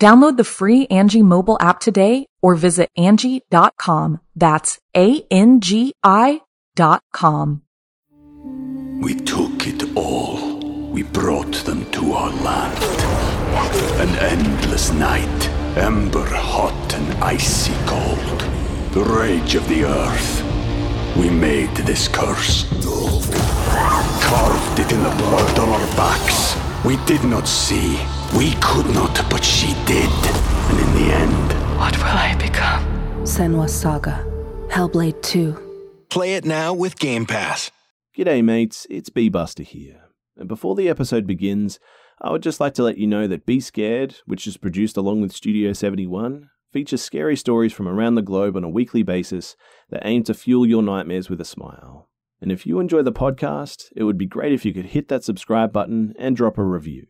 Download the free Angi mobile app today or visit Angi.com. That's A-N-G-I dot com. We took it all. We brought them to our land. An endless night, ember hot and icy cold. The rage of the earth. We made this curse. Carved it in the blood on our backs. We did not see. We could not, but she did. And in the end, What will I become? Senua's Saga. Hellblade 2. Play it now with Game Pass. G'day, mates. It's B Buster here. And before the episode begins, I would just like to let you know that Be Scared, which is produced along with Studio 71, features scary stories from around the globe on a weekly basis that aim to fuel your nightmares with a smile. And if you enjoy the podcast, it would be great if you could hit that subscribe button and drop a review.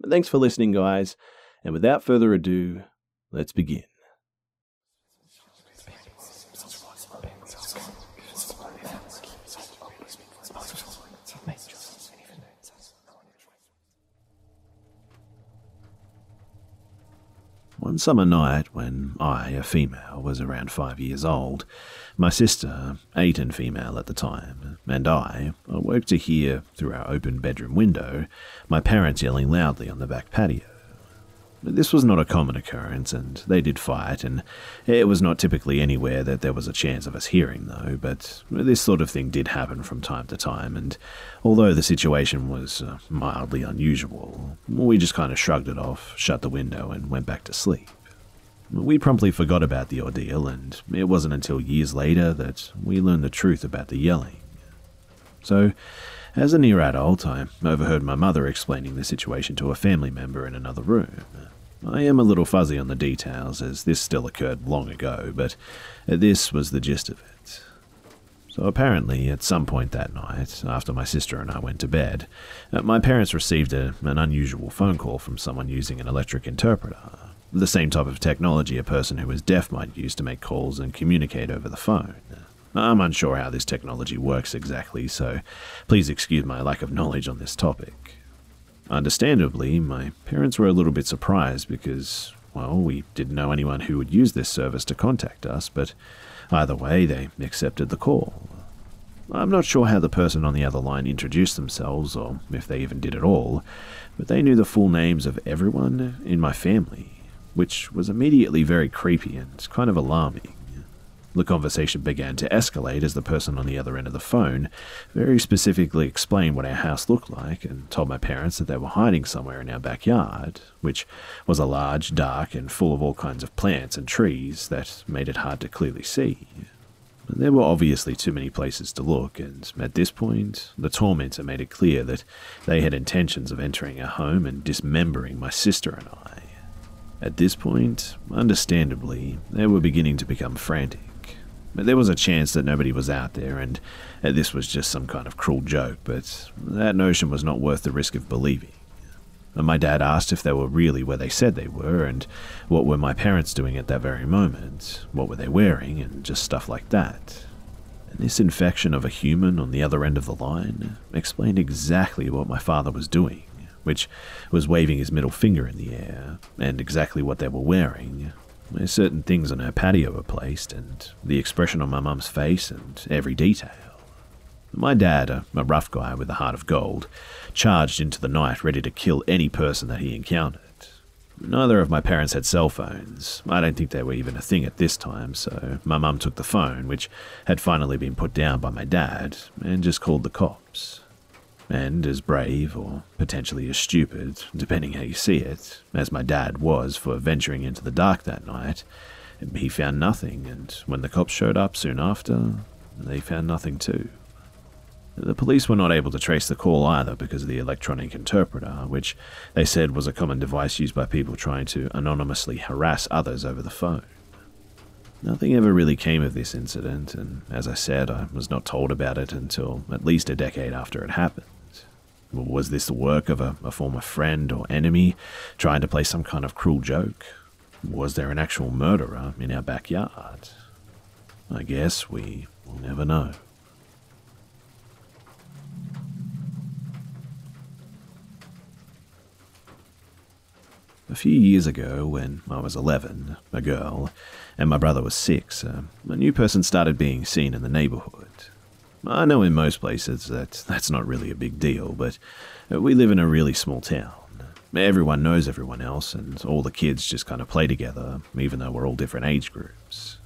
But thanks for listening, guys. And without further ado, let's begin. One summer night, when I, a female, was around five years old, my sister, eight and female at the time, and I awoke to hear, through our open bedroom window, my parents yelling loudly on the back patio. This was not a common occurrence, and they did fight, and it was not typically anywhere that there was a chance of us hearing, though, but this sort of thing did happen from time to time, and although the situation was uh, mildly unusual, we just kind of shrugged it off, shut the window, and went back to sleep. We promptly forgot about the ordeal, and it wasn't until years later that we learned the truth about the yelling. So, as a near adult, I overheard my mother explaining the situation to a family member in another room. I am a little fuzzy on the details, as this still occurred long ago, but this was the gist of it. So apparently, at some point that night, after my sister and I went to bed, my parents received a, an unusual phone call from someone using an electric interpreter, the same type of technology a person who is deaf might use to make calls and communicate over the phone. I'm unsure how this technology works exactly, so please excuse my lack of knowledge on this topic. Understandably, my parents were a little bit surprised because, well, we didn't know anyone who would use this service to contact us, but either way, they accepted the call. I'm not sure how the person on the other line introduced themselves, or if they even did at all, but they knew the full names of everyone in my family, which was immediately very creepy and kind of alarming. The conversation began to escalate as the person on the other end of the phone very specifically explained what our house looked like and told my parents that they were hiding somewhere in our backyard, which was a large, dark, and full of all kinds of plants and trees that made it hard to clearly see. There were obviously too many places to look, and at this point, the tormentor made it clear that they had intentions of entering our home and dismembering my sister and I. At this point, understandably, they were beginning to become frantic. But there was a chance that nobody was out there, and uh, this was just some kind of cruel joke, but that notion was not worth the risk of believing. And my dad asked if they were really where they said they were, and what were my parents doing at that very moment, what were they wearing, and just stuff like that. And this infection of a human on the other end of the line explained exactly what my father was doing, which was waving his middle finger in the air, and exactly what they were wearing, certain things on her patio were placed, and the expression on my mum's face, and every detail. My dad, a, a rough guy with a heart of gold, charged into the night ready to kill any person that he encountered. Neither of my parents had cell phones. I don't think they were even a thing at this time, so my mum took the phone, which had finally been put down by my dad, and just called the cops. And as brave, or potentially as stupid, depending how you see it, as my dad was for venturing into the dark that night, he found nothing, and when the cops showed up soon after, they found nothing too. The police were not able to trace the call either because of the electronic interpreter, which they said was a common device used by people trying to anonymously harass others over the phone. Nothing ever really came of this incident, and as I said, I was not told about it until at least a decade after it happened. Was this the work of a, a former friend or enemy trying to play some kind of cruel joke? Was there an actual murderer in our backyard? I guess we will never know. A few years ago, when I was 11, a girl, and my brother was six, uh, a new person started being seen in the neighborhood. I know in most places that that's not really a big deal, but uh, we live in a really small town. Everyone knows everyone else, and all the kids just kind of play together, even though we're all different age groups.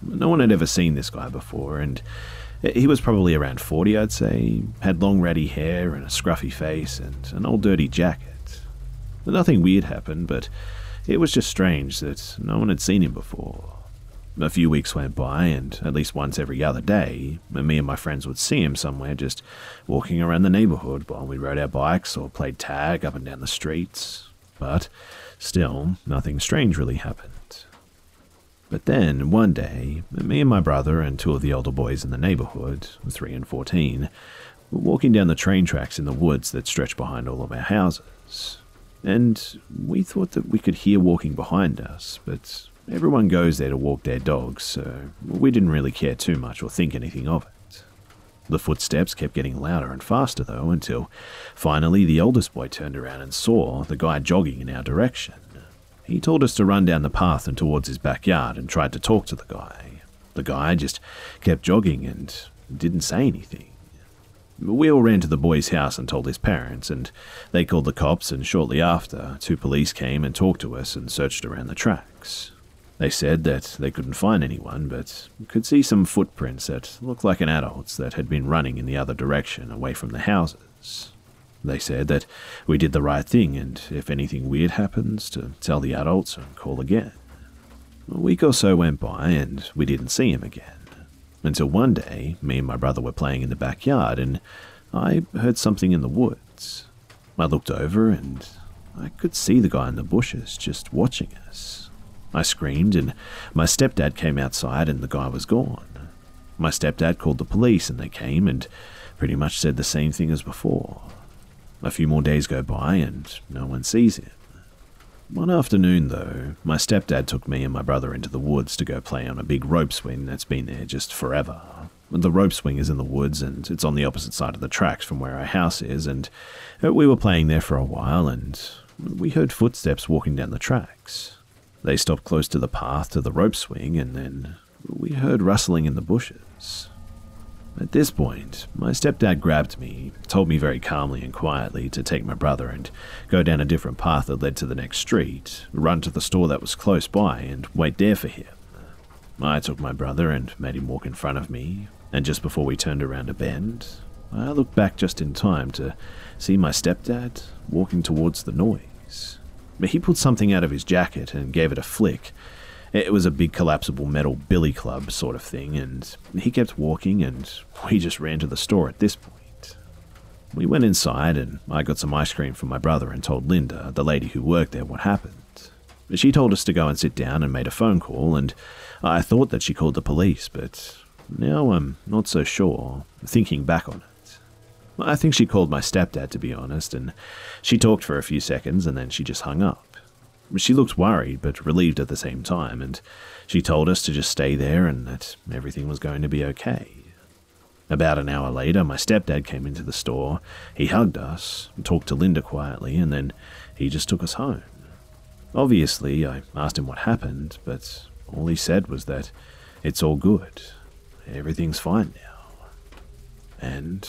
No one had ever seen this guy before, and uh, he was probably around 40, I'd say, had long ratty hair and a scruffy face and an old dirty jacket. Nothing weird happened, but it was just strange that no one had seen him before. A few weeks went by, and at least once every other day, me and my friends would see him somewhere just walking around the neighborhood while we rode our bikes or played tag up and down the streets. But still, nothing strange really happened. But then, one day, me and my brother and two of the older boys in the neighborhood, 3 and 14, were walking down the train tracks in the woods that stretch behind all of our houses and we thought that we could hear walking behind us, but everyone goes there to walk their dogs, so we didn't really care too much or think anything of it. The footsteps kept getting louder and faster, though, until finally the oldest boy turned around and saw the guy jogging in our direction. He told us to run down the path and towards his backyard and tried to talk to the guy. The guy just kept jogging and didn't say anything. We all ran to the boy's house and told his parents, and they called the cops, and shortly after, two police came and talked to us and searched around the tracks. They said that they couldn't find anyone, but could see some footprints that looked like an adult's that had been running in the other direction, away from the houses. They said that we did the right thing, and if anything weird happens, to tell the adults and call again. A week or so went by, and we didn't see him again. Until one day, me and my brother were playing in the backyard and I heard something in the woods. I looked over and I could see the guy in the bushes just watching us. I screamed and my stepdad came outside and the guy was gone. My stepdad called the police and they came and pretty much said the same thing as before. A few more days go by and no one sees him. One afternoon, though, my stepdad took me and my brother into the woods to go play on a big rope swing that's been there just forever. The rope swing is in the woods and it's on the opposite side of the tracks from where our house is, and we were playing there for a while and we heard footsteps walking down the tracks. They stopped close to the path to the rope swing and then we heard rustling in the bushes. At this point, my stepdad grabbed me, told me very calmly and quietly to take my brother and go down a different path that led to the next street, run to the store that was close by, and wait there for him. I took my brother and made him walk in front of me, and just before we turned around a bend, I looked back just in time to see my stepdad walking towards the noise. He pulled something out of his jacket and gave it a flick, it was a big collapsible metal billy club sort of thing, and he kept walking, and we just ran to the store at this point. We went inside, and I got some ice cream for my brother and told Linda, the lady who worked there, what happened. She told us to go and sit down and made a phone call, and I thought that she called the police, but now I'm not so sure, thinking back on it. I think she called my stepdad, to be honest, and she talked for a few seconds and then she just hung up. She looked worried but relieved at the same time, and she told us to just stay there and that everything was going to be okay. About an hour later, my stepdad came into the store. He hugged us, talked to Linda quietly, and then he just took us home. Obviously, I asked him what happened, but all he said was that it's all good. Everything's fine now. And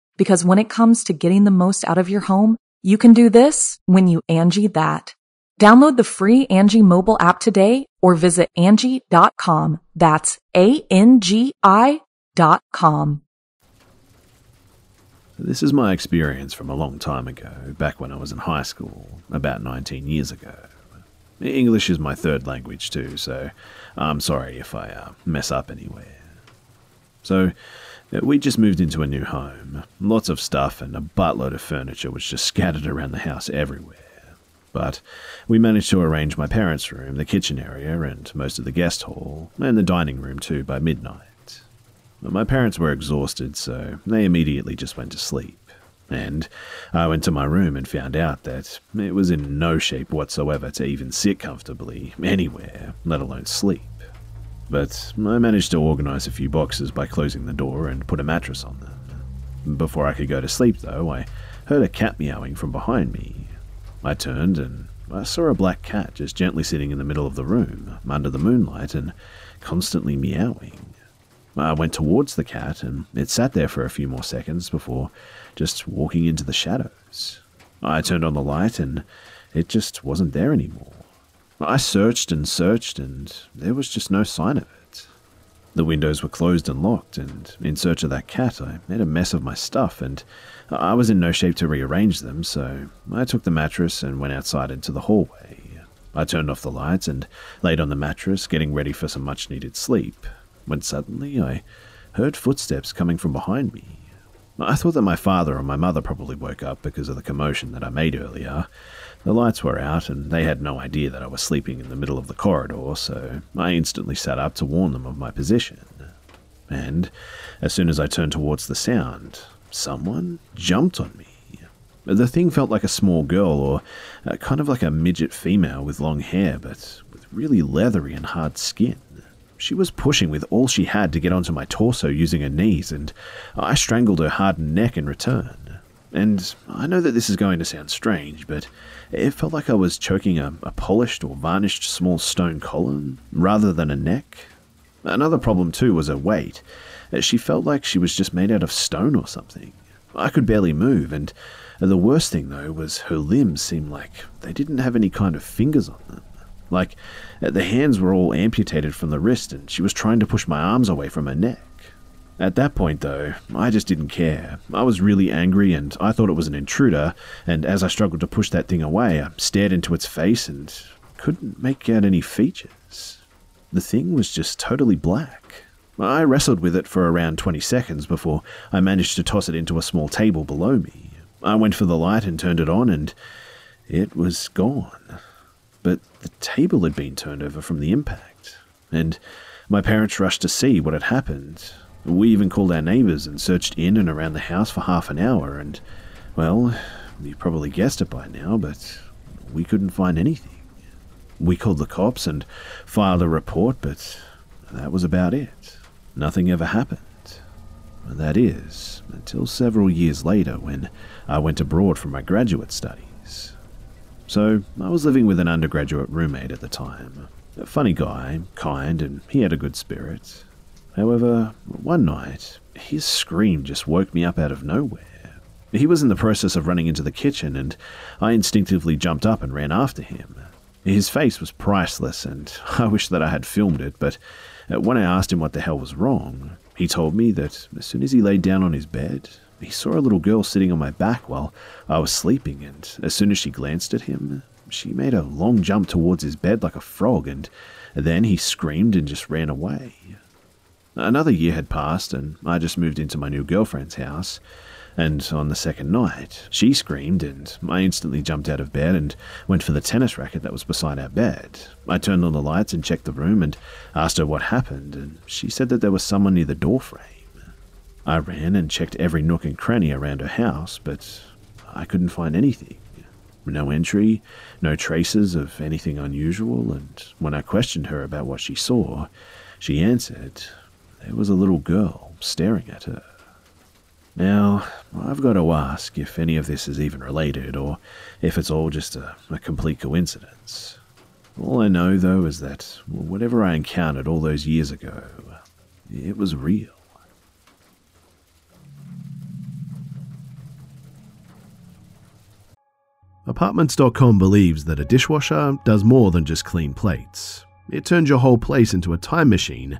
Because when it comes to getting the most out of your home, you can do this when you Angi that. Download the free Angi mobile app today or visit Angi.com. That's A-N-G-I dot com. This is my experience from a long time ago, back when I was in high school, about 19 years ago. English is my third language too, so I'm sorry if I uh, mess up anywhere. So, we just moved into a new home. Lots of stuff and a buttload of furniture was just scattered around the house everywhere. But we managed to arrange my parents' room, the kitchen area, and most of the guest hall, and the dining room too by midnight. My parents were exhausted, so they immediately just went to sleep. And I went to my room and found out that it was in no shape whatsoever to even sit comfortably anywhere, let alone sleep. But I managed to organize a few boxes by closing the door and put a mattress on them. Before I could go to sleep, though, I heard a cat meowing from behind me, I turned and I saw a black cat just gently sitting in the middle of the room, under the moonlight, and constantly meowing. I went towards the cat, and it sat there for a few more seconds before just walking into the shadows. I turned on the light, and it just wasn't there anymore. I searched and searched, and there was just no sign of it. The windows were closed and locked, and in search of that cat, I made a mess of my stuff, and I was in no shape to rearrange them, so I took the mattress and went outside into the hallway. I turned off the lights and laid on the mattress, getting ready for some much needed sleep, when suddenly I heard footsteps coming from behind me. I thought that my father or my mother probably woke up because of the commotion that I made earlier. The lights were out, and they had no idea that I was sleeping in the middle of the corridor, so I instantly sat up to warn them of my position. And as soon as I turned towards the sound, someone jumped on me. The thing felt like a small girl, or uh, kind of like a midget female with long hair, but with really leathery and hard skin. She was pushing with all she had to get onto my torso using her knees, and I strangled her hardened neck in return. And I know that this is going to sound strange, but it felt like I was choking a, a polished or varnished small stone column rather than a neck. Another problem, too, was her weight. She felt like she was just made out of stone or something. I could barely move, and the worst thing, though, was her limbs seemed like they didn't have any kind of fingers on them. Like, the hands were all amputated from the wrist, and she was trying to push my arms away from her neck. At that point, though, I just didn't care. I was really angry, and I thought it was an intruder, and as I struggled to push that thing away, I stared into its face and couldn't make out any features. The thing was just totally black. I wrestled with it for around 20 seconds before I managed to toss it into a small table below me. I went for the light and turned it on, and it was gone. But the table had been turned over from the impact, and my parents rushed to see what had happened. We even called our neighbours and searched in and around the house for half an hour, and, well, you probably guessed it by now, but we couldn't find anything. We called the cops and filed a report, but that was about it. Nothing ever happened. That is, until several years later when I went abroad for my graduate studies. So, I was living with an undergraduate roommate at the time. A funny guy, kind, and he had a good spirit. However, one night, his scream just woke me up out of nowhere. He was in the process of running into the kitchen, and I instinctively jumped up and ran after him. His face was priceless, and I wish that I had filmed it, but uh, when I asked him what the hell was wrong, he told me that as soon as he laid down on his bed, he saw a little girl sitting on my back while I was sleeping, and as soon as she glanced at him, she made a long jump towards his bed like a frog, and then he screamed and just ran away. Another year had passed, and I just moved into my new girlfriend's house. And on the second night, she screamed, and I instantly jumped out of bed and went for the tennis racket that was beside our bed. I turned on the lights and checked the room and asked her what happened, and she said that there was someone near the doorframe. I ran and checked every nook and cranny around her house, but I couldn't find anything. No entry, no traces of anything unusual, and when I questioned her about what she saw, she answered there was a little girl staring at her. Now, I've got to ask if any of this is even related, or if it's all just a, a complete coincidence. All I know, though, is that whatever I encountered all those years ago, it was real. Apartments.com believes that a dishwasher does more than just clean plates. It turns your whole place into a time machine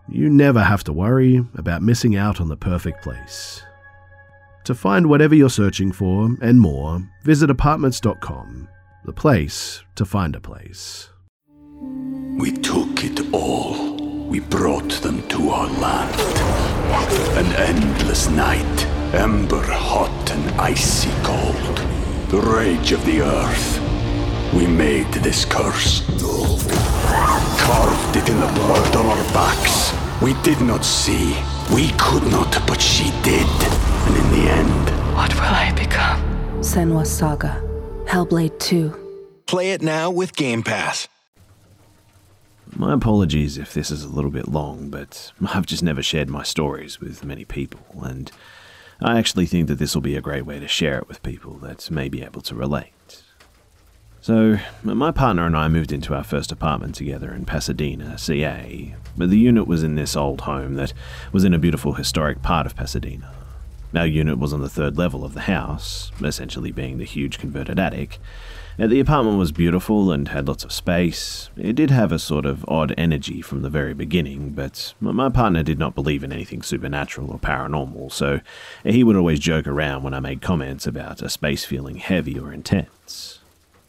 you never have to worry about missing out on the perfect place. To find whatever you're searching for and more, visit apartments.com, the place to find a place. We took it all. We brought them to our land. An endless night, ember hot and icy cold. The rage of the earth. We made this curse. Carved it in the blood on our backs. We did not see. We could not, but she did. And in the end, What will I become? Senua's Saga. Hellblade 2. Play it now with Game Pass. My apologies if this is a little bit long, but I've just never shared my stories with many people, and I actually think that this will be a great way to share it with people that may be able to relate. So, my partner and I moved into our first apartment together in Pasadena, CA, but the unit was in this old home that was in a beautiful historic part of Pasadena. Our unit was on the third level of the house, essentially being the huge converted attic. Uh, The apartment was beautiful and had lots of space. It did have a sort of odd energy from the very beginning, but my partner did not believe in anything supernatural or paranormal, so he would always joke around when I made comments about a space feeling heavy or intense.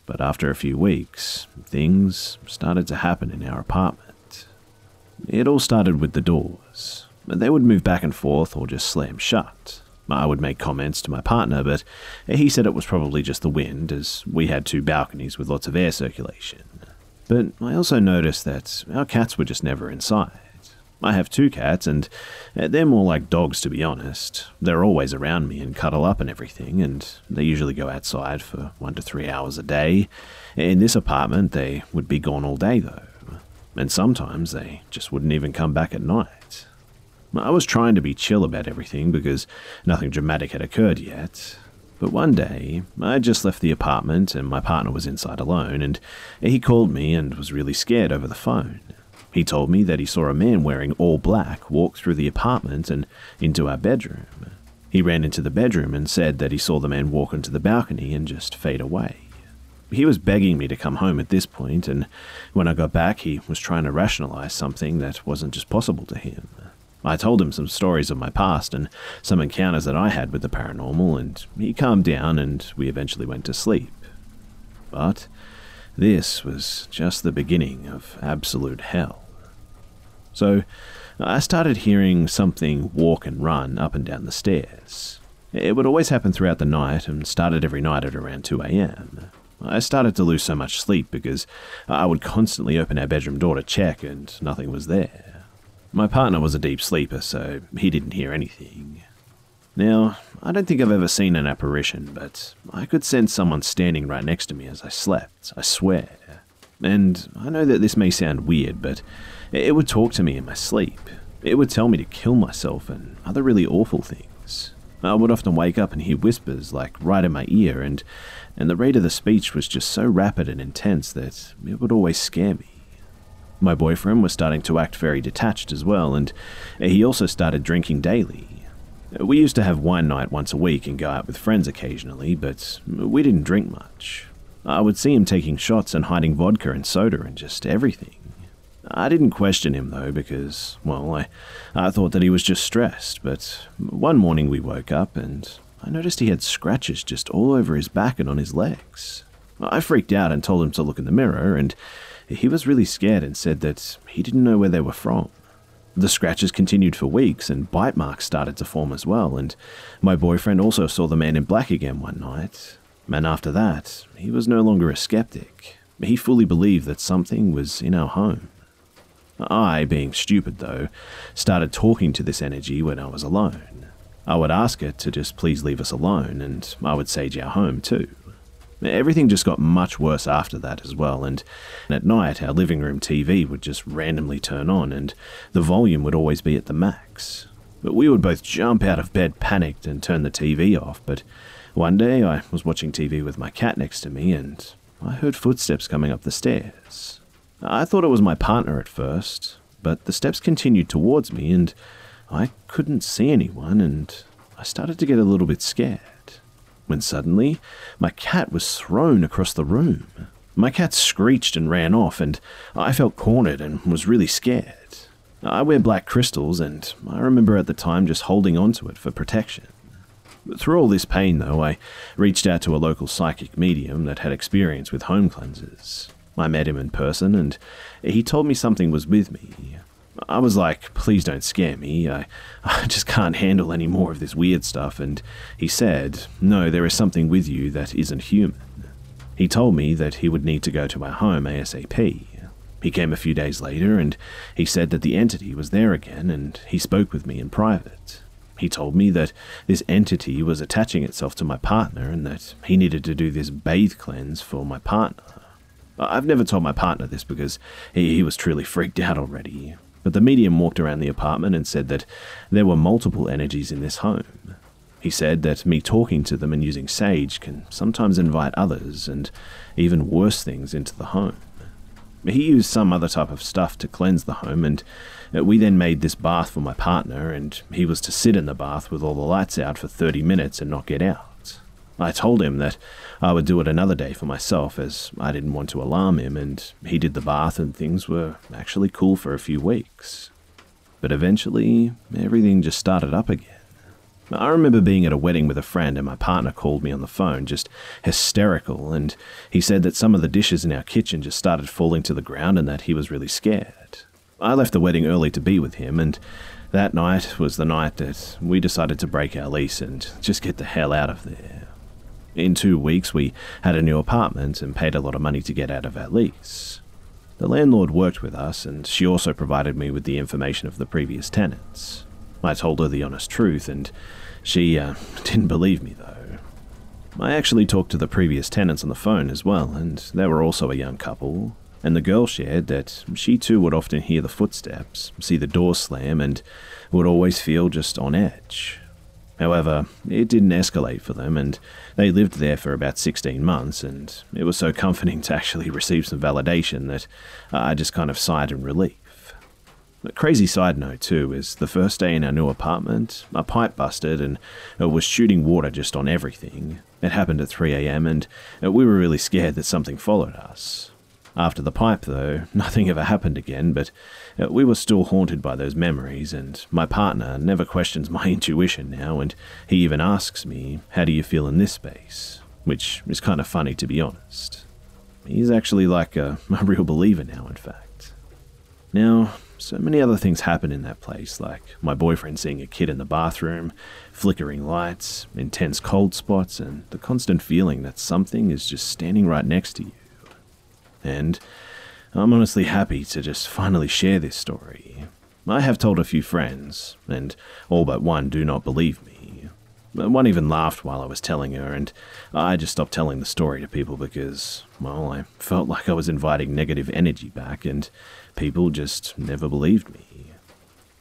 But after a few weeks, things started to happen in our apartment. It all started with the doors. They would move back and forth or just slam shut. I would make comments to my partner, but he said it was probably just the wind, as we had two balconies with lots of air circulation. But I also noticed that our cats were just never inside. I have two cats, and eh, they're more like dogs, to be honest. They're always around me and cuddle up and everything, and they usually go outside for one to three hours a day. In this apartment, they would be gone all day, though, and sometimes they just wouldn't even come back at night. I was trying to be chill about everything because nothing dramatic had occurred yet. But one day, I just left the apartment and my partner was inside alone, and he called me and was really scared over the phone. He told me that he saw a man wearing all black walk through the apartment and into our bedroom. He ran into the bedroom and said that he saw the man walk onto the balcony and just fade away. He was begging me to come home at this point, and when I got back, he was trying to rationalize something that wasn't just possible to him. I told him some stories of my past and some encounters that I had with the paranormal, and he calmed down and we eventually went to sleep. But this was just the beginning of absolute hell. So I started hearing something walk and run up and down the stairs. It would always happen throughout the night and started every night at around 2 a.m. I started to lose so much sleep because I would constantly open our bedroom door to check and nothing was there. My partner was a deep sleeper, so he didn't hear anything. Now, I don't think I've ever seen an apparition, but I could sense someone standing right next to me as I slept, I swear. And I know that this may sound weird, but it would talk to me in my sleep. It would tell me to kill myself and other really awful things. I would often wake up and hear whispers like right in my ear, and, and the rate of the speech was just so rapid and intense that it would always scare me. My boyfriend was starting to act very detached as well, and he also started drinking daily. We used to have wine night once a week and go out with friends occasionally, but we didn't drink much. I would see him taking shots and hiding vodka and soda and just everything. I didn't question him though, because, well, I, I thought that he was just stressed, but one morning we woke up and I noticed he had scratches just all over his back and on his legs. I freaked out and told him to look in the mirror, and he was really scared and said that he didn't know where they were from. The scratches continued for weeks, and bite marks started to form as well, and my boyfriend also saw the man in black again one night. And after that, he was no longer a skeptic. He fully believed that something was in our home. I, being stupid though, started talking to this energy when I was alone. I would ask it to just please leave us alone, and I would sage our home too. Everything just got much worse after that as well, and at night our living room TV would just randomly turn on, and the volume would always be at the max. But we would both jump out of bed panicked and turn the TV off. But one day I was watching TV with my cat next to me, and I heard footsteps coming up the stairs. I thought it was my partner at first, but the steps continued towards me, and I couldn't see anyone, and I started to get a little bit scared when suddenly my cat was thrown across the room. My cat screeched and ran off, and I felt cornered and was really scared. I wear black crystals, and I remember at the time just holding onto it for protection. Through all this pain, though, I reached out to a local psychic medium that had experience with home cleanses. I met him in person, and he told me something was with me. I was like, please don't scare me. I, I just can't handle any more of this weird stuff. And he said, no, there is something with you that isn't human. He told me that he would need to go to my home ASAP. He came a few days later and he said that the entity was there again and he spoke with me in private. He told me that this entity was attaching itself to my partner and that he needed to do this bathe cleanse for my partner. I've never told my partner this because he, he was truly freaked out already. But the medium walked around the apartment and said that there were multiple energies in this home. He said that me talking to them and using sage can sometimes invite others and even worse things into the home. He used some other type of stuff to cleanse the home, and uh, we then made this bath for my partner, and he was to sit in the bath with all the lights out for 30 minutes and not get out. I told him that I would do it another day for myself as I didn't want to alarm him, and he did the bath, and things were actually cool for a few weeks. But eventually, everything just started up again. I remember being at a wedding with a friend, and my partner called me on the phone, just hysterical, and he said that some of the dishes in our kitchen just started falling to the ground and that he was really scared. I left the wedding early to be with him, and that night was the night that we decided to break our lease and just get the hell out of there. In two weeks, we had a new apartment and paid a lot of money to get out of our lease. The landlord worked with us, and she also provided me with the information of the previous tenants. I told her the honest truth, and she uh, didn't believe me, though. I actually talked to the previous tenants on the phone as well, and they were also a young couple. And the girl shared that she too would often hear the footsteps, see the door slam, and would always feel just on edge. However, it didn't escalate for them, and they lived there for about 16 months, and it was so comforting to actually receive some validation that I just kind of sighed in relief. A crazy side note, too, is the first day in our new apartment, a pipe busted and it was shooting water just on everything. It happened at 3am, and uh, we were really scared that something followed us. After the pipe, though, nothing ever happened again, but uh, we were still haunted by those memories, and my partner never questions my intuition now, and he even asks me, How do you feel in this space? Which is kind of funny, to be honest. He's actually like a, a real believer now, in fact. Now, so many other things happen in that place, like my boyfriend seeing a kid in the bathroom, flickering lights, intense cold spots, and the constant feeling that something is just standing right next to you. And I'm honestly happy to just finally share this story. I have told a few friends, and all but one do not believe me. One even laughed while I was telling her, and I just stopped telling the story to people because, well, I felt like I was inviting negative energy back, and people just never believed me.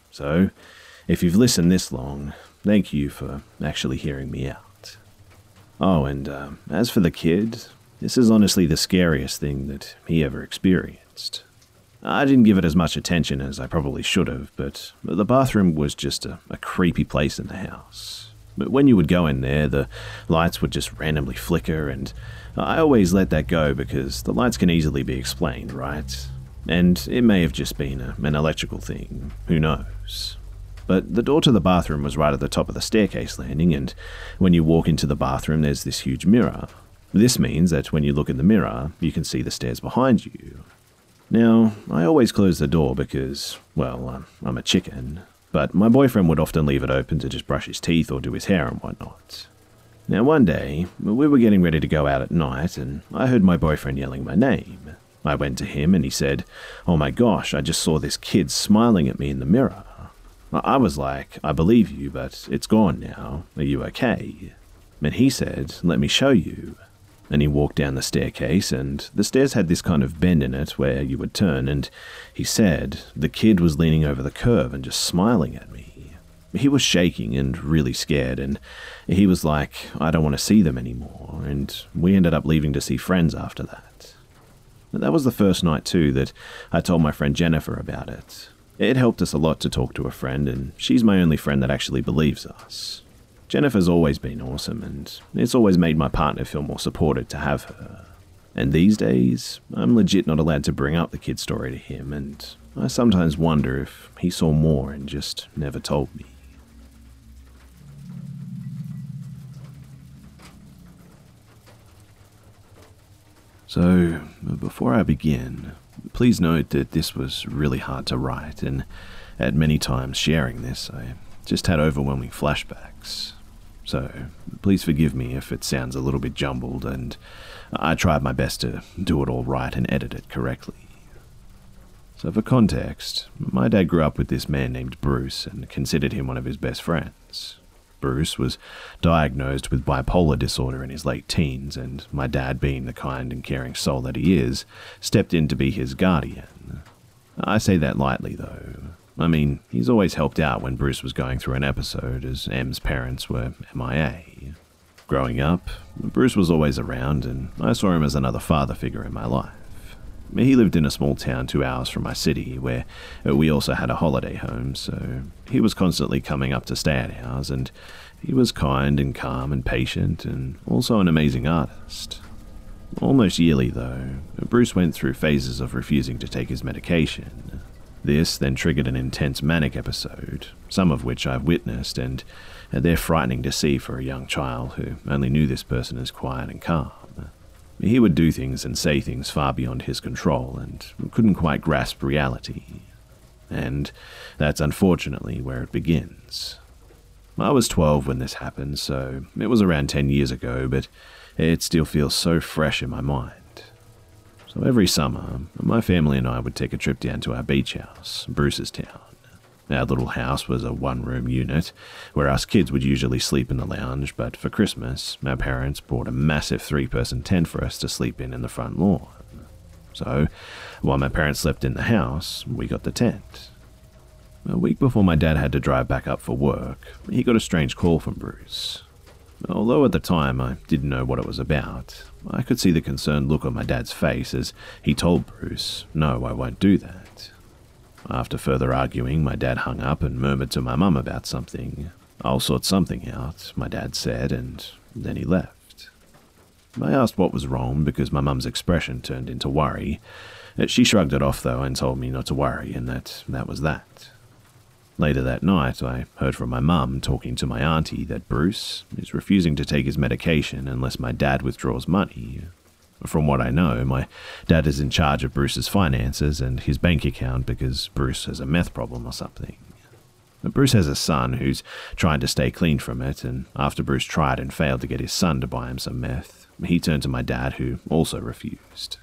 So, if you've listened this long, thank you for actually hearing me out. Oh, and uh, as for the kid, this is honestly the scariest thing that he ever experienced. I didn't give it as much attention as I probably should have, but the bathroom was just a, a creepy place in the house. But when you would go in there, the lights would just randomly flicker, and I always let that go because the lights can easily be explained, right? And it may have just been a, an electrical thing, who knows? But the door to the bathroom was right at the top of the staircase landing, and when you walk into the bathroom, there's this huge mirror. This means that when you look in the mirror, you can see the stairs behind you. Now, I always close the door because, well, I'm a chicken, but my boyfriend would often leave it open to just brush his teeth or do his hair and whatnot. Now, one day, we were getting ready to go out at night, and I heard my boyfriend yelling my name. I went to him and he said, Oh my gosh, I just saw this kid smiling at me in the mirror. I was like, I believe you, but it's gone now. Are you okay? And he said, Let me show you. And he walked down the staircase, and the stairs had this kind of bend in it where you would turn, and he said the kid was leaning over the curve and just smiling at me. He was shaking and really scared, and he was like, I don't want to see them anymore, and we ended up leaving to see friends after that. That was the first night, too, that I told my friend Jennifer about it. It helped us a lot to talk to a friend, and she's my only friend that actually believes us. Jennifer's always been awesome, and it's always made my partner feel more supported to have her. And these days, I'm legit not allowed to bring up the kid story to him, and I sometimes wonder if he saw more and just never told me. So, before I begin, Please note that this was really hard to write, and at many times sharing this, I just had overwhelming flashbacks. So, please forgive me if it sounds a little bit jumbled, and I tried my best to do it all right and edit it correctly. So, for context, my dad grew up with this man named Bruce and considered him one of his best friends. Bruce was diagnosed with bipolar disorder in his late teens, and my dad, being the kind and caring soul that he is, stepped in to be his guardian. I say that lightly, though. I mean, he's always helped out when Bruce was going through an episode, as M's parents were MIA. Growing up, Bruce was always around, and I saw him as another father figure in my life. He lived in a small town two hours from my city, where we also had a holiday home, so he was constantly coming up to stay at ours, and he was kind and calm and patient, and also an amazing artist. Almost yearly, though, Bruce went through phases of refusing to take his medication. This then triggered an intense manic episode, some of which I've witnessed, and they're frightening to see for a young child who only knew this person as quiet and calm. He would do things and say things far beyond his control and couldn't quite grasp reality. And that's unfortunately where it begins. I was 12 when this happened, so it was around 10 years ago, but it still feels so fresh in my mind. So every summer, my family and I would take a trip down to our beach house, Bruce's town. Our little house was a one room unit where us kids would usually sleep in the lounge, but for Christmas, our parents bought a massive three person tent for us to sleep in in the front lawn. So, while my parents slept in the house, we got the tent. A week before my dad had to drive back up for work, he got a strange call from Bruce. Although at the time I didn't know what it was about, I could see the concerned look on my dad's face as he told Bruce, No, I won't do that. After further arguing, my dad hung up and murmured to my mum about something. I'll sort something out, my dad said, and then he left. I asked what was wrong because my mum's expression turned into worry. She shrugged it off, though, and told me not to worry, and that that was that. Later that night, I heard from my mum talking to my auntie that Bruce is refusing to take his medication unless my dad withdraws money, from what I know, my dad is in charge of Bruce's finances and his bank account because Bruce has a meth problem or something. Bruce has a son who's trying to stay clean from it, and after Bruce tried and failed to get his son to buy him some meth, he turned to my dad, who also refused.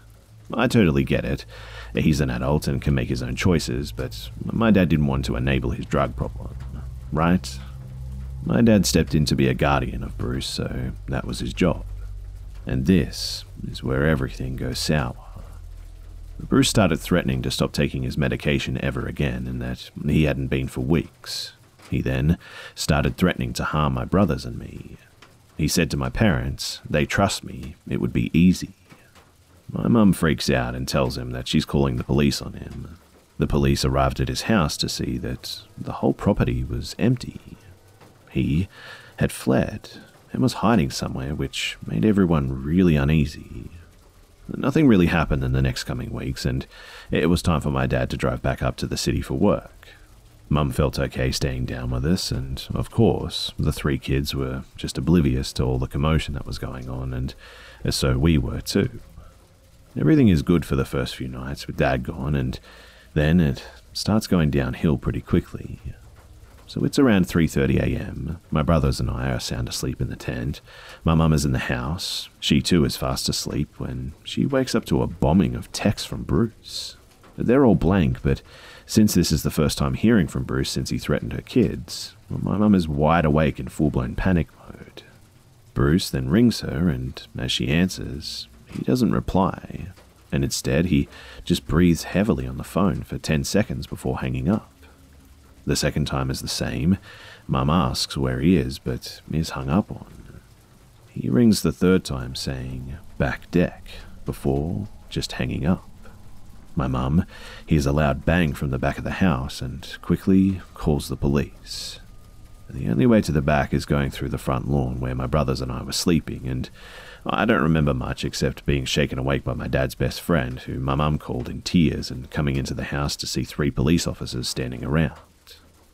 I totally get it. He's an adult and can make his own choices, but my dad didn't want to enable his drug problem, right? My dad stepped in to be a guardian of Bruce, so that was his job. And this is where everything goes sour. Bruce started threatening to stop taking his medication ever again, and that he hadn't been for weeks. He then started threatening to harm my brothers and me. He said to my parents, they trust me, it would be easy. My mum freaks out and tells him that she's calling the police on him. The police arrived at his house to see that the whole property was empty. He had fled and was hiding somewhere, which made everyone really uneasy. Nothing really happened in the next coming weeks, and it was time for my dad to drive back up to the city for work. Mum felt okay staying down with us, and of course, the three kids were just oblivious to all the commotion that was going on, and so we were too. Everything is good for the first few nights with Dad gone, and then it starts going downhill pretty quickly. So it's around 3:30 a.m. My brothers and I are sound asleep in the tent. My mum is in the house. She too is fast asleep when she wakes up to a bombing of texts from Bruce. They're all blank, but since this is the first time hearing from Bruce since he threatened her kids, well, my mum is wide awake in full-blown panic mode. Bruce then rings her, and as she answers, he doesn't reply, and instead he just breathes heavily on the phone for 10 seconds before hanging up. The second time is the same. Mum asks where he is, but is hung up on. He rings the third time, saying, back deck, before just hanging up. My mum hears a loud bang from the back of the house and quickly calls the police. The only way to the back is going through the front lawn where my brothers and I were sleeping, and I don't remember much except being shaken awake by my dad's best friend, who my mum called in tears, and coming into the house to see three police officers standing around.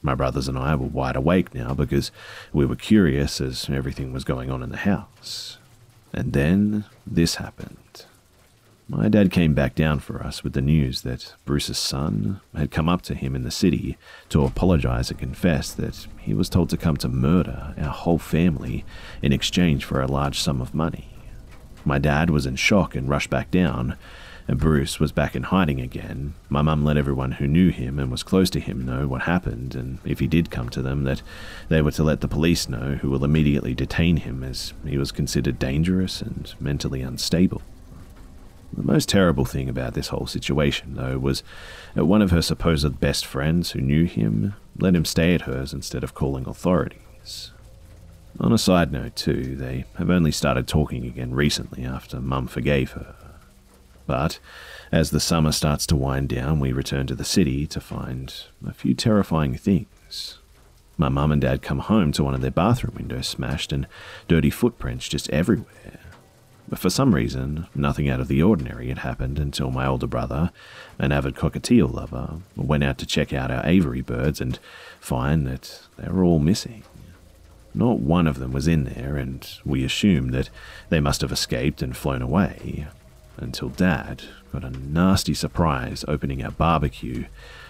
My brothers and I were wide awake now because we were curious as everything was going on in the house. And then this happened. My dad came back down for us with the news that Bruce's son had come up to him in the city to apologize and confess that he was told to come to murder our whole family in exchange for a large sum of money. My dad was in shock and rushed back down, and Bruce was back in hiding again. My mum let everyone who knew him and was close to him know what happened, and if he did come to them, that they were to let the police know, who will immediately detain him as he was considered dangerous and mentally unstable. The most terrible thing about this whole situation, though, was that one of her supposed best friends who knew him let him stay at hers instead of calling authorities. On a side note, too, they have only started talking again recently after Mum forgave her. But as the summer starts to wind down, we return to the city to find a few terrifying things. My mum and dad come home to one of their bathroom windows smashed and dirty footprints just everywhere. But for some reason, nothing out of the ordinary had happened until my older brother, an avid cockatiel lover, went out to check out our aviary birds and find that they were all missing. Not one of them was in there, and we assumed that they must have escaped and flown away until Dad got a nasty surprise opening our barbecue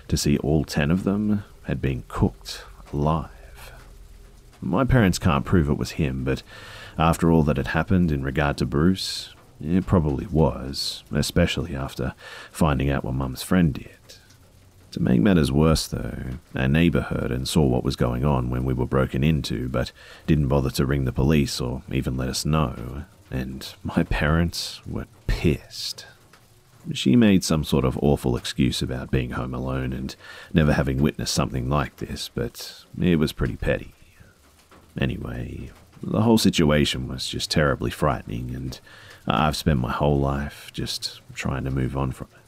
to see all ten of them had been cooked alive. My parents can't prove it was him, but after all that had happened in regard to Bruce, it probably was, especially after finding out what Mum's friend did. To make matters worse, though, our neighbour heard and saw what was going on when we were broken into, but didn't bother to ring the police or even let us know, and my parents were pissed. She made some sort of awful excuse about being home alone and never having witnessed something like this, but it was pretty petty. Anyway, the whole situation was just terribly frightening, and I've spent my whole life just trying to move on from it.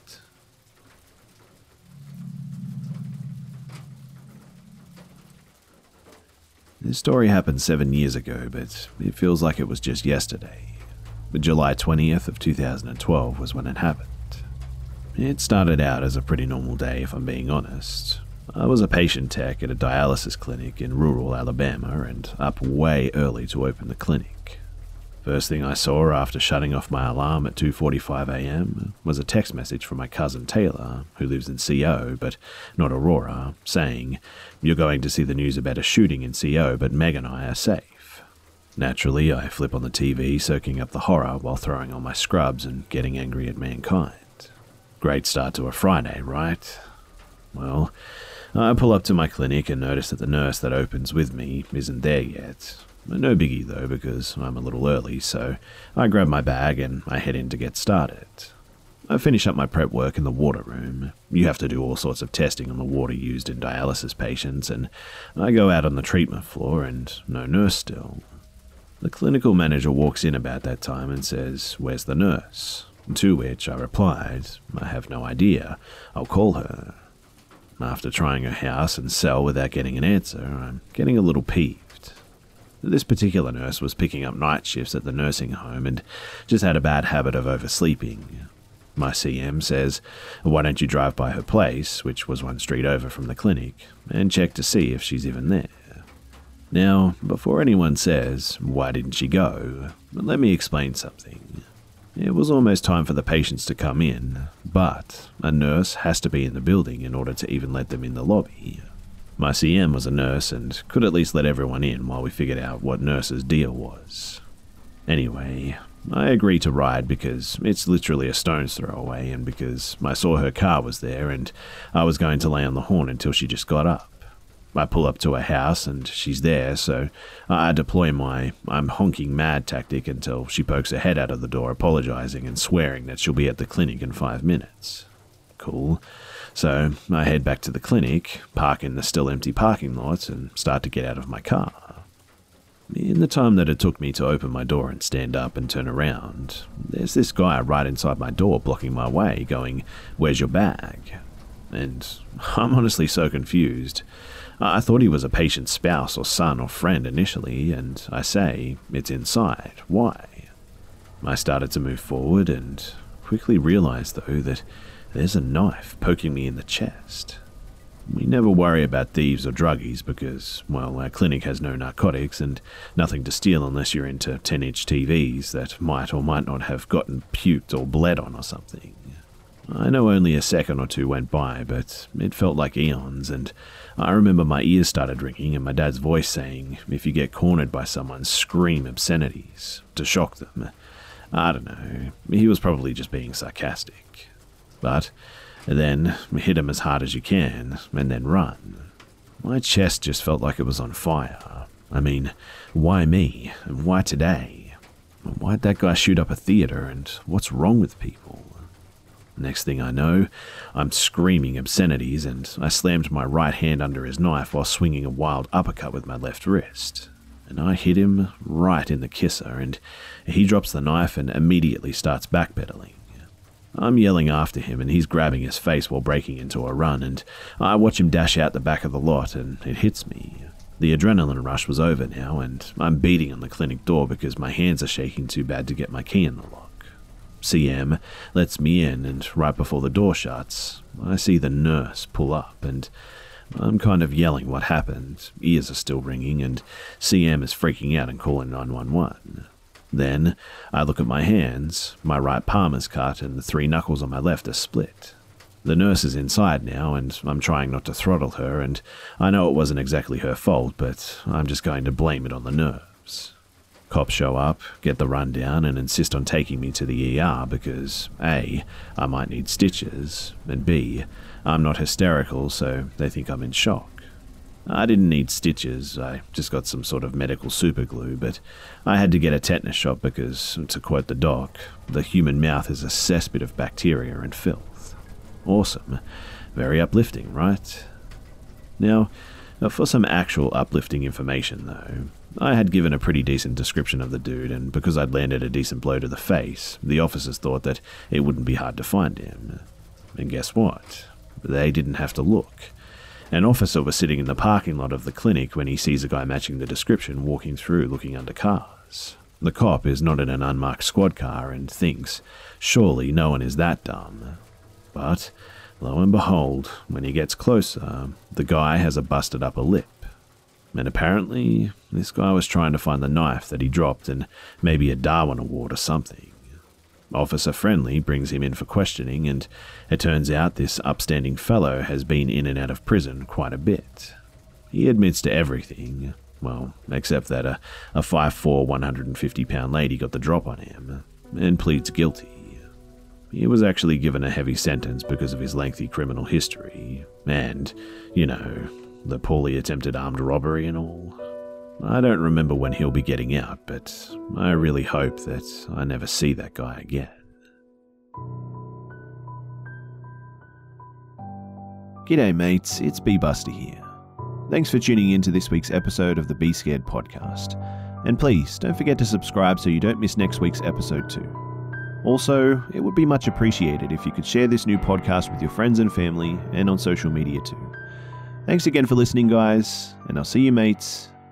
This story happened seven years ago, but it feels like it was just yesterday. But July 20th of 2012 was when it happened. It started out as a pretty normal day, if I'm being honest. I was a patient tech at a dialysis clinic in rural Alabama and up way early to open the clinic. First thing I saw after shutting off my alarm at 2:45 a.m. was a text message from my cousin Taylor, who lives in CO but not Aurora, saying, "You're going to see the news about a shooting in CO, but Meg and I are safe." Naturally, I flip on the TV, soaking up the horror while throwing on my scrubs and getting angry at mankind. Great start to a Friday, right? Well, I pull up to my clinic and notice that the nurse that opens with me isn't there yet. No biggie though, because I'm a little early, so I grab my bag and I head in to get started. I finish up my prep work in the water room. You have to do all sorts of testing on the water used in dialysis patients, and I go out on the treatment floor and no nurse still. The clinical manager walks in about that time and says, Where's the nurse? To which I replied, I have no idea. I'll call her. After trying her house and cell without getting an answer, I'm getting a little peeved. This particular nurse was picking up night shifts at the nursing home and just had a bad habit of oversleeping. My CM says, Why don't you drive by her place, which was one street over from the clinic, and check to see if she's even there? Now, before anyone says, Why didn't she go? let me explain something. It was almost time for the patients to come in, but a nurse has to be in the building in order to even let them in the lobby. My CM was a nurse and could at least let everyone in while we figured out what nurse's deal was. Anyway, I agreed to ride because it's literally a stone's throw away and because I saw her car was there and I was going to lay on the horn until she just got up. I pull up to her house and she's there, so I deploy my I'm honking mad tactic until she pokes her head out of the door, apologizing and swearing that she'll be at the clinic in five minutes. Cool. So I head back to the clinic, park in the still empty parking lot, and start to get out of my car. In the time that it took me to open my door and stand up and turn around, there's this guy right inside my door blocking my way, going, Where's your bag? And I'm honestly so confused. I thought he was a patient's spouse or son or friend initially, and I say, It's inside. Why? I started to move forward and quickly realized, though, that there's a knife poking me in the chest. We never worry about thieves or druggies because, well, our clinic has no narcotics and nothing to steal unless you're into 10 inch TVs that might or might not have gotten puked or bled on or something. I know only a second or two went by, but it felt like eons, and I remember my ears started ringing and my dad's voice saying, if you get cornered by someone, scream obscenities to shock them. I don't know, he was probably just being sarcastic. But then hit him as hard as you can, and then run. My chest just felt like it was on fire. I mean, why me? Why today? Why'd that guy shoot up a theater, and what's wrong with people? Next thing I know, I'm screaming obscenities, and I slammed my right hand under his knife while swinging a wild uppercut with my left wrist. And I hit him right in the kisser, and he drops the knife and immediately starts backpedaling. I'm yelling after him, and he's grabbing his face while breaking into a run, and I watch him dash out the back of the lot, and it hits me. The adrenaline rush was over now, and I'm beating on the clinic door because my hands are shaking too bad to get my key in the lock. CM lets me in, and right before the door shuts, I see the nurse pull up, and I'm kind of yelling what happened. Ears are still ringing, and CM is freaking out and calling 911. Then I look at my hands. My right palm is cut, and the three knuckles on my left are split. The nurse is inside now, and I'm trying not to throttle her, and I know it wasn't exactly her fault, but I'm just going to blame it on the nerves. Cops show up, get the rundown, and insist on taking me to the ER because A, I might need stitches, and B, I'm not hysterical, so they think I'm in shock. I didn't need stitches, I just got some sort of medical superglue, but I had to get a tetanus shot because, to quote the doc, the human mouth is a cesspit of bacteria and filth. Awesome. Very uplifting, right? Now, uh, for some actual uplifting information, though, I had given a pretty decent description of the dude, and because I'd landed a decent blow to the face, the officers thought that it wouldn't be hard to find him. And guess what? They didn't have to look. An officer was sitting in the parking lot of the clinic when he sees a guy matching the description walking through looking under cars. The cop is not in an unmarked squad car and thinks, surely no one is that dumb. But, lo and behold, when he gets closer, the guy has a busted upper lip and apparently, this guy was trying to find the knife that he dropped and maybe a Darwin Award or something. Officer Friendly brings him in for questioning, and it turns out this upstanding fellow has been in and out of prison quite a bit. He admits to everything, well, except that a, a 5'4, 150 pound lady got the drop on him, and pleads guilty. He was actually given a heavy sentence because of his lengthy criminal history, and, you know, the poorly attempted armed robbery and all. I don't remember when he'll be getting out, but I really hope that I never see that guy again. G'day, mates, it's B Buster here. Thanks for tuning in to this week's episode of the Be Scared podcast. And please don't forget to subscribe so you don't miss next week's episode, too. Also, it would be much appreciated if you could share this new podcast with your friends and family and on social media too. Thanks again for listening, guys, and I'll see you mates